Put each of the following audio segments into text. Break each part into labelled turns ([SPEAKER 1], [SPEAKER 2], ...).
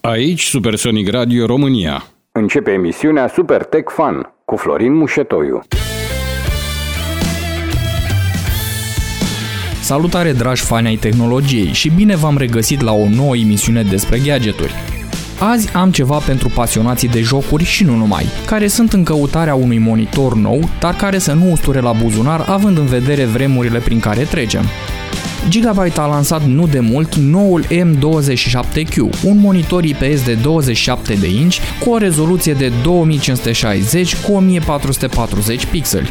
[SPEAKER 1] Aici Supersonic Radio România.
[SPEAKER 2] Începe emisiunea Super Tech Fun cu Florin Mușetoiu.
[SPEAKER 3] Salutare dragi fani ai tehnologiei și bine v-am regăsit la o nouă emisiune despre gadgeturi. Azi am ceva pentru pasionații de jocuri și nu numai, care sunt în căutarea unui monitor nou, dar care să nu usture la buzunar având în vedere vremurile prin care trecem. Gigabyte a lansat nu de mult noul M27Q, un monitor IPS de 27 de inch cu o rezoluție de 2560 cu 1440 pixeli.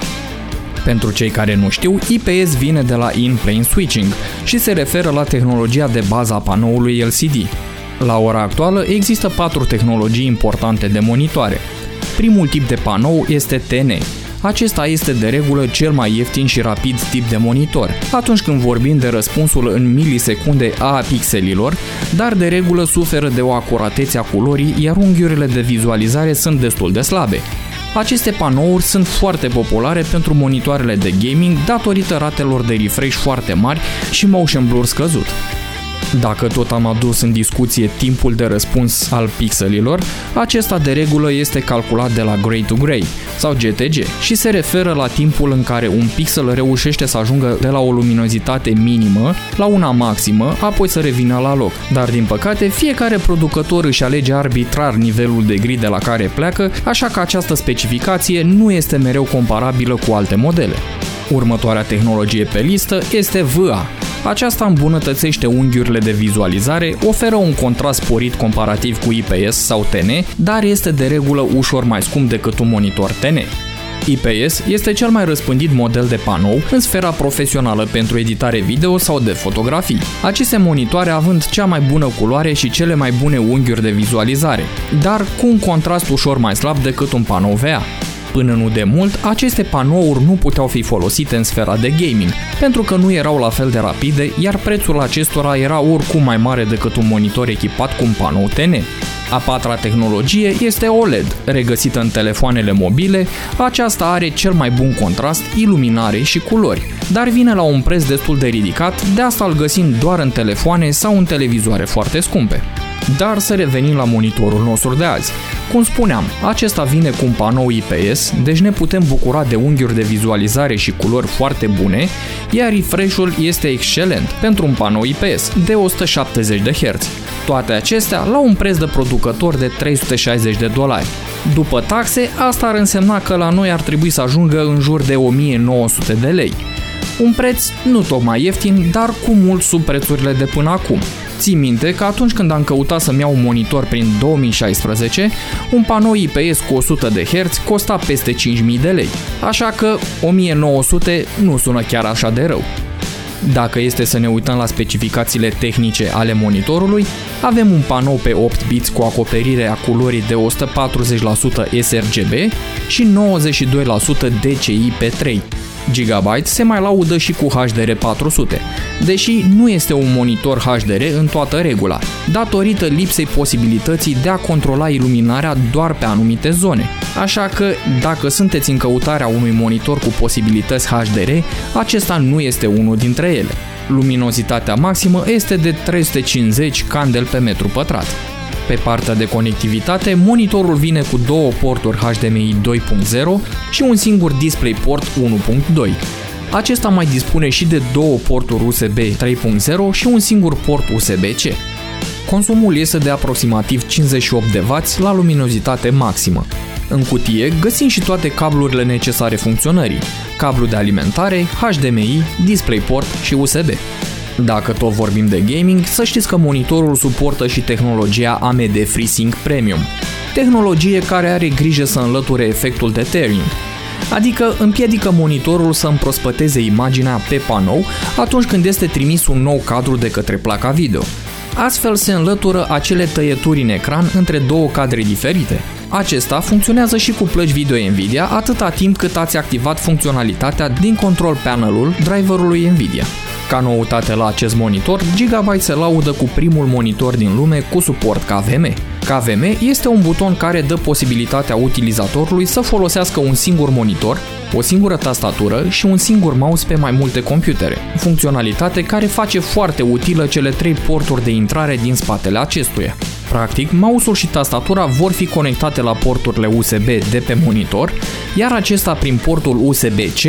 [SPEAKER 3] Pentru cei care nu știu, IPS vine de la In-Plane Switching și se referă la tehnologia de bază a panoului LCD. La ora actuală există patru tehnologii importante de monitoare. Primul tip de panou este TN, acesta este de regulă cel mai ieftin și rapid tip de monitor, atunci când vorbim de răspunsul în milisecunde a pixelilor, dar de regulă suferă de o acuratețe a culorii, iar unghiurile de vizualizare sunt destul de slabe. Aceste panouri sunt foarte populare pentru monitoarele de gaming datorită ratelor de refresh foarte mari și motion blur scăzut. Dacă tot am adus în discuție timpul de răspuns al pixelilor, acesta de regulă este calculat de la Gray to Gray sau GTG și se referă la timpul în care un pixel reușește să ajungă de la o luminozitate minimă la una maximă, apoi să revină la loc. Dar din păcate, fiecare producător își alege arbitrar nivelul de gri de la care pleacă, așa că această specificație nu este mereu comparabilă cu alte modele. Următoarea tehnologie pe listă este VA, aceasta îmbunătățește unghiurile de vizualizare, oferă un contrast sporit comparativ cu IPS sau TN, dar este de regulă ușor mai scump decât un monitor TN. IPS este cel mai răspândit model de panou în sfera profesională pentru editare video sau de fotografii. Aceste monitoare având cea mai bună culoare și cele mai bune unghiuri de vizualizare, dar cu un contrast ușor mai slab decât un panou VA. Până nu de mult, aceste panouri nu puteau fi folosite în sfera de gaming, pentru că nu erau la fel de rapide, iar prețul acestora era oricum mai mare decât un monitor echipat cu un panou TN. A patra tehnologie este OLED, regăsită în telefoanele mobile, aceasta are cel mai bun contrast, iluminare și culori, dar vine la un preț destul de ridicat, de asta îl găsim doar în telefoane sau în televizoare foarte scumpe. Dar să revenim la monitorul nostru de azi. Cum spuneam, acesta vine cu un panou IPS, deci ne putem bucura de unghiuri de vizualizare și culori foarte bune, iar refresh-ul este excelent pentru un panou IPS de 170 de Hz. Toate acestea la un preț de producător de 360 de dolari. După taxe, asta ar însemna că la noi ar trebui să ajungă în jur de 1900 de lei. Un preț nu tocmai ieftin, dar cu mult sub prețurile de până acum. Ții minte că atunci când am căutat să-mi iau un monitor prin 2016, un panou IPS cu 100 de Hz costa peste 5000 de lei, așa că 1900 nu sună chiar așa de rău. Dacă este să ne uităm la specificațiile tehnice ale monitorului, avem un panou pe 8 bits cu acoperire a culorii de 140% sRGB și 92% DCI pe 3, GB se mai laudă și cu HDR 400, deși nu este un monitor HDR în toată regula, datorită lipsei posibilității de a controla iluminarea doar pe anumite zone. Așa că, dacă sunteți în căutarea unui monitor cu posibilități HDR, acesta nu este unul dintre ele. Luminozitatea maximă este de 350 candel pe metru pătrat. Pe partea de conectivitate, monitorul vine cu două porturi HDMI 2.0 și un singur DisplayPort 1.2. Acesta mai dispune și de două porturi USB 3.0 și un singur port USB-C. Consumul este de aproximativ 58 de W la luminozitate maximă. În cutie găsim și toate cablurile necesare funcționării, cablu de alimentare, HDMI, DisplayPort și USB. Dacă tot vorbim de gaming, să știți că monitorul suportă și tehnologia AMD FreeSync Premium, tehnologie care are grijă să înlăture efectul de tearing, adică împiedică monitorul să împrospăteze imaginea pe panou atunci când este trimis un nou cadru de către placa video. Astfel se înlătură acele tăieturi în ecran între două cadre diferite. Acesta funcționează și cu plăci video Nvidia atâta timp cât ați activat funcționalitatea din control panelul driverului Nvidia. Ca noutate la acest monitor, Gigabyte se laudă cu primul monitor din lume cu suport KVM, KVM este un buton care dă posibilitatea utilizatorului să folosească un singur monitor, o singură tastatură și un singur mouse pe mai multe computere, funcționalitate care face foarte utilă cele trei porturi de intrare din spatele acestuia. Practic, mouse-ul și tastatura vor fi conectate la porturile USB de pe monitor, iar acesta prin portul USB-C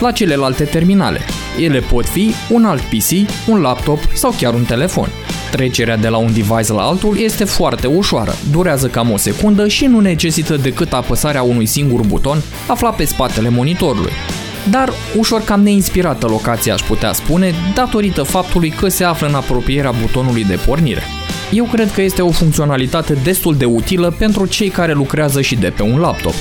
[SPEAKER 3] la celelalte terminale. Ele pot fi un alt PC, un laptop sau chiar un telefon. Trecerea de la un device la altul este foarte ușoară, durează cam o secundă și nu necesită decât apăsarea unui singur buton aflat pe spatele monitorului. Dar ușor cam neinspirată locația aș putea spune, datorită faptului că se află în apropierea butonului de pornire. Eu cred că este o funcționalitate destul de utilă pentru cei care lucrează și de pe un laptop.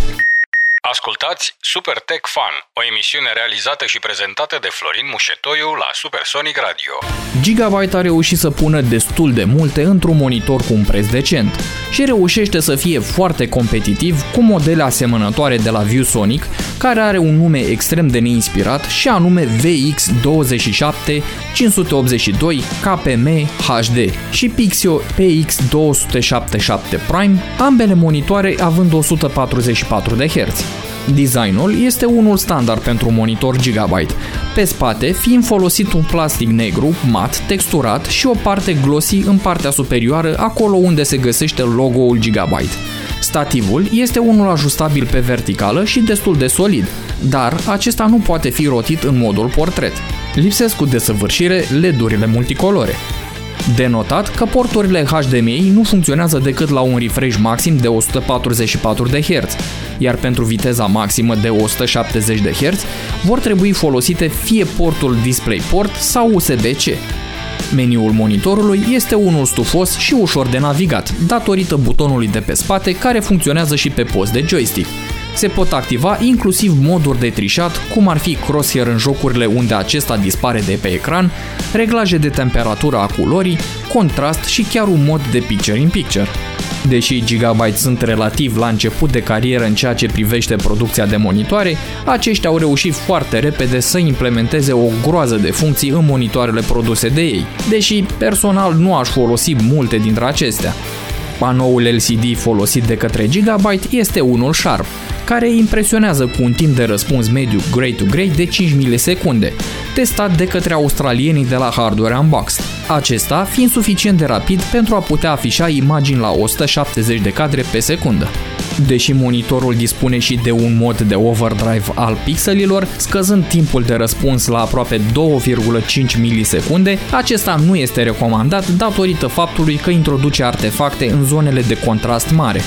[SPEAKER 1] Ascultați Super Tech Fun, o emisiune realizată și prezentată de Florin Mușetoiu la Supersonic Radio.
[SPEAKER 3] Gigabyte a reușit să pună destul de multe într-un monitor cu un preț decent și reușește să fie foarte competitiv cu modele asemănătoare de la ViewSonic, care are un nume extrem de neinspirat și anume VX27 582 KPM HD și Pixio PX277 Prime, ambele monitoare având 144 de Hz. Designul este unul standard pentru monitor Gigabyte, pe spate fiind folosit un plastic negru, mat, texturat și o parte glossy în partea superioară, acolo unde se găsește logo-ul Gigabyte. Stativul este unul ajustabil pe verticală și destul de solid, dar acesta nu poate fi rotit în modul portret. Lipsesc cu desăvârșire LED-urile multicolore. De notat că porturile HDMI nu funcționează decât la un refresh maxim de 144 de Hz, iar pentru viteza maximă de 170 de Hz vor trebui folosite fie portul DisplayPort sau USB-C. Meniul monitorului este unul stufos și ușor de navigat, datorită butonului de pe spate care funcționează și pe post de joystick. Se pot activa inclusiv moduri de trișat, cum ar fi crosshair în jocurile unde acesta dispare de pe ecran, reglaje de temperatură a culorii, contrast și chiar un mod de picture-in-picture. Deși Gigabyte sunt relativ la început de carieră în ceea ce privește producția de monitoare, aceștia au reușit foarte repede să implementeze o groază de funcții în monitoarele produse de ei, deși personal nu aș folosi multe dintre acestea. Panoul LCD folosit de către Gigabyte este unul Sharp, care impresionează cu un timp de răspuns mediu gray to gray de 5 milisecunde, testat de către australienii de la Hardware Unboxed. Acesta fiind suficient de rapid pentru a putea afișa imagini la 170 de cadre pe secundă. Deși monitorul dispune și de un mod de overdrive al pixelilor, scăzând timpul de răspuns la aproape 2,5 milisecunde, acesta nu este recomandat datorită faptului că introduce artefacte în zonele de contrast mare.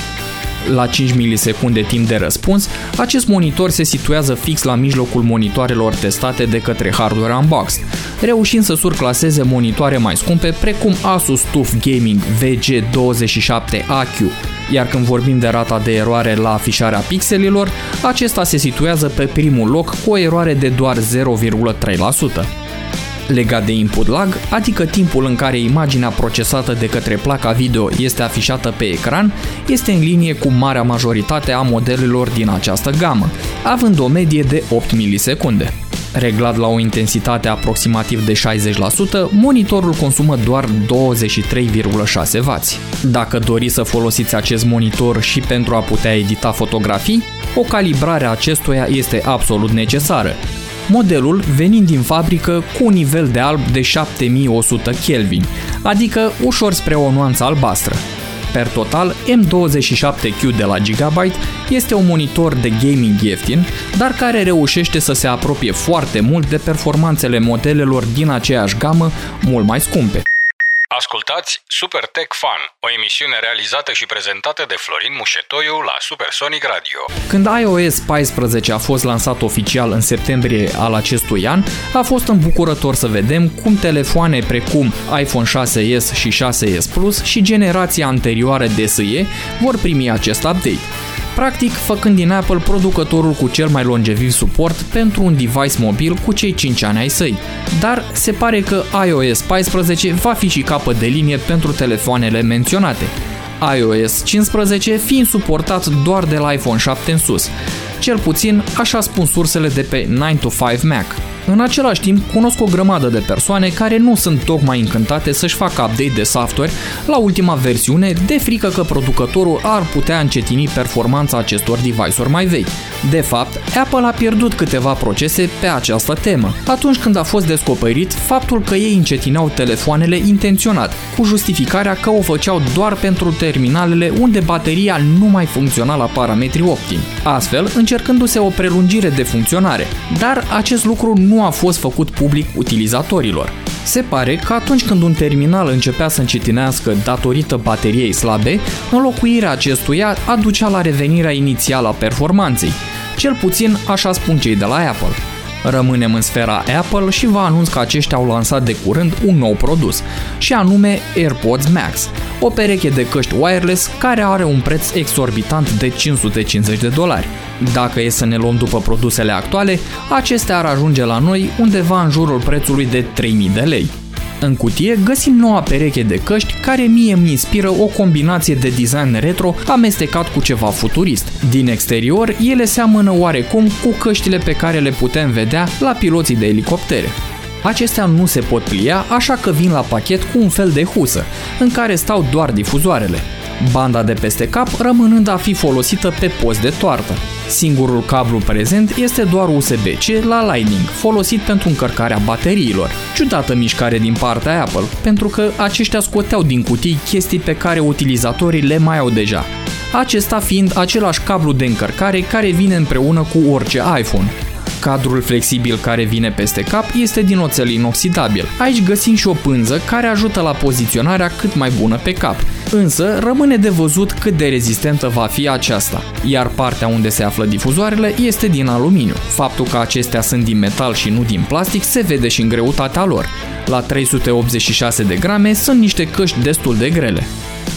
[SPEAKER 3] La 5 milisecunde timp de răspuns, acest monitor se situează fix la mijlocul monitoarelor testate de către Hardware Unboxed, reușind să surclaseze monitoare mai scumpe precum Asus TUF Gaming VG27AQ, iar când vorbim de rata de eroare la afișarea pixelilor, acesta se situează pe primul loc cu o eroare de doar 0,3% legat de input lag, adică timpul în care imaginea procesată de către placa video este afișată pe ecran, este în linie cu marea majoritate a modelelor din această gamă, având o medie de 8 milisecunde. Reglat la o intensitate aproximativ de 60%, monitorul consumă doar 23,6W. Dacă doriți să folosiți acest monitor și pentru a putea edita fotografii, o calibrare a acestuia este absolut necesară, modelul venind din fabrică cu un nivel de alb de 7100 Kelvin, adică ușor spre o nuanță albastră. Per total, M27Q de la Gigabyte este un monitor de gaming ieftin, dar care reușește să se apropie foarte mult de performanțele modelelor din aceeași gamă mult mai scumpe.
[SPEAKER 1] Ascultați Super Tech Fun, o emisiune realizată și prezentată de Florin Mușetoiu la Supersonic Radio.
[SPEAKER 3] Când iOS 14 a fost lansat oficial în septembrie al acestui an, a fost îmbucurător să vedem cum telefoane precum iPhone 6s și 6s Plus și generația anterioară de SE vor primi acest update practic făcând din Apple producătorul cu cel mai longeviv suport pentru un device mobil cu cei 5 ani ai săi. Dar se pare că iOS 14 va fi și capăt de linie pentru telefoanele menționate, iOS 15 fiind suportat doar de la iPhone 7 în sus. Cel puțin așa spun sursele de pe 9 to 5 Mac. În același timp, cunosc o grămadă de persoane care nu sunt tocmai încântate să-și facă update de software la ultima versiune de frică că producătorul ar putea încetini performanța acestor device-uri mai vechi. De fapt, Apple a pierdut câteva procese pe această temă, atunci când a fost descoperit faptul că ei încetineau telefoanele intenționat, cu justificarea că o făceau doar pentru terminalele unde bateria nu mai funcționa la parametri optimi, astfel încercându-se o prelungire de funcționare, dar acest lucru nu a fost făcut public utilizatorilor. Se pare că atunci când un terminal începea să încetinească datorită bateriei slabe, înlocuirea acestuia aducea la revenirea inițială a performanței. Cel puțin așa spun cei de la Apple. Rămânem în sfera Apple și vă anunț că aceștia au lansat de curând un nou produs, și anume AirPods Max, o pereche de căști wireless care are un preț exorbitant de 550 de dolari. Dacă e să ne luăm după produsele actuale, acestea ar ajunge la noi undeva în jurul prețului de 3000 de lei. În cutie găsim noua pereche de căști care mie îmi inspiră o combinație de design retro amestecat cu ceva futurist. Din exterior, ele seamănă oarecum cu căștile pe care le putem vedea la piloții de elicoptere. Acestea nu se pot plia, așa că vin la pachet cu un fel de husă, în care stau doar difuzoarele. Banda de peste cap rămânând a fi folosită pe post de toartă. Singurul cablu prezent este doar USB-C la Lightning, folosit pentru încărcarea bateriilor. Ciudată mișcare din partea Apple, pentru că aceștia scoteau din cutii chestii pe care utilizatorii le mai au deja. Acesta fiind același cablu de încărcare care vine împreună cu orice iPhone. Cadrul flexibil care vine peste cap este din oțel inoxidabil. Aici găsim și o pânză care ajută la poziționarea cât mai bună pe cap. Însă rămâne de văzut cât de rezistentă va fi aceasta, iar partea unde se află difuzoarele este din aluminiu. Faptul că acestea sunt din metal și nu din plastic se vede și în greutatea lor. La 386 de grame sunt niște căști destul de grele.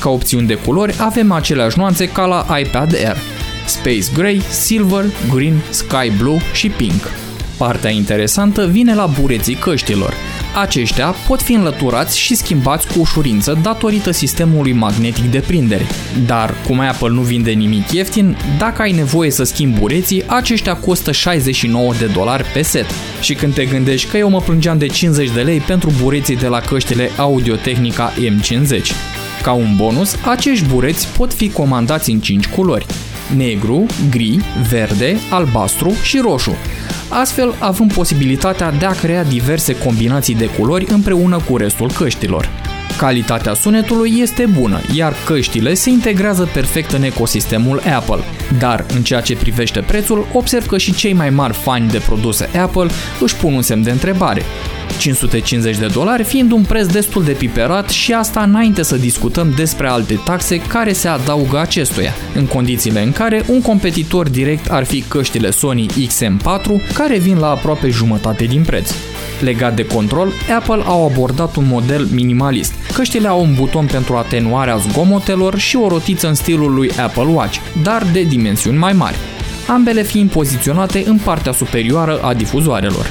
[SPEAKER 3] Ca opțiuni de culori avem aceleași nuanțe ca la iPad Air. Space Gray, Silver, Green, Sky Blue și Pink. Partea interesantă vine la bureții căștilor. Aceștia pot fi înlăturați și schimbați cu ușurință datorită sistemului magnetic de prindere. Dar, cum Apple nu vinde nimic ieftin, dacă ai nevoie să schimbi bureții, aceștia costă 69 de dolari pe set. Și când te gândești că eu mă plângeam de 50 de lei pentru bureții de la căștile Audio-Technica M50. Ca un bonus, acești bureți pot fi comandați în 5 culori negru, gri, verde, albastru și roșu, astfel având posibilitatea de a crea diverse combinații de culori împreună cu restul căștilor. Calitatea sunetului este bună, iar căștile se integrează perfect în ecosistemul Apple. Dar, în ceea ce privește prețul, observ că și cei mai mari fani de produse Apple își pun un semn de întrebare. 550 de dolari fiind un preț destul de piperat și asta înainte să discutăm despre alte taxe care se adaugă acestuia, în condițiile în care un competitor direct ar fi căștile Sony XM4 care vin la aproape jumătate din preț. Legat de control, Apple au abordat un model minimalist. Căștile au un buton pentru atenuarea zgomotelor și o rotiță în stilul lui Apple Watch, dar de dimensiuni mai mari, ambele fiind poziționate în partea superioară a difuzoarelor.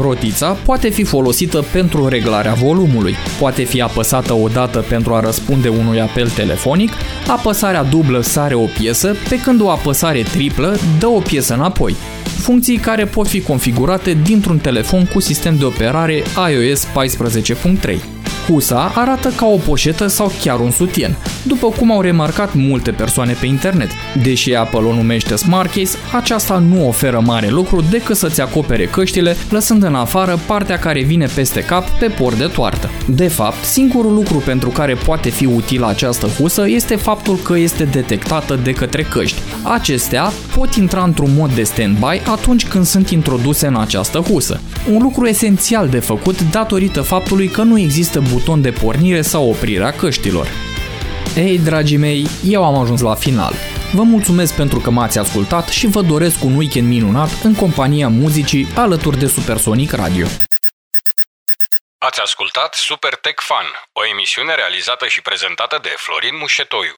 [SPEAKER 3] Rotița poate fi folosită pentru reglarea volumului, poate fi apăsată odată pentru a răspunde unui apel telefonic, apăsarea dublă sare o piesă, pe când o apăsare triplă dă o piesă înapoi. Funcții care pot fi configurate dintr-un telefon cu sistem de operare iOS 14.3. Husa arată ca o poșetă sau chiar un sutien, după cum au remarcat multe persoane pe internet. Deși Apple o numește Smart Case, aceasta nu oferă mare lucru decât să-ți acopere căștile, lăsând în afară partea care vine peste cap pe por de toartă. De fapt, singurul lucru pentru care poate fi utilă această husă este faptul că este detectată de către căști. Acestea pot intra într-un mod de standby atunci când sunt introduse în această husă. Un lucru esențial de făcut datorită faptului că nu există buton de pornire sau oprire a căștilor. Ei, dragii mei, eu am ajuns la final. Vă mulțumesc pentru că m-ați ascultat și vă doresc un weekend minunat în compania muzicii alături de Supersonic Radio.
[SPEAKER 1] Ați ascultat Super Tech Fun, o emisiune realizată și prezentată de Florin Mușetoiu.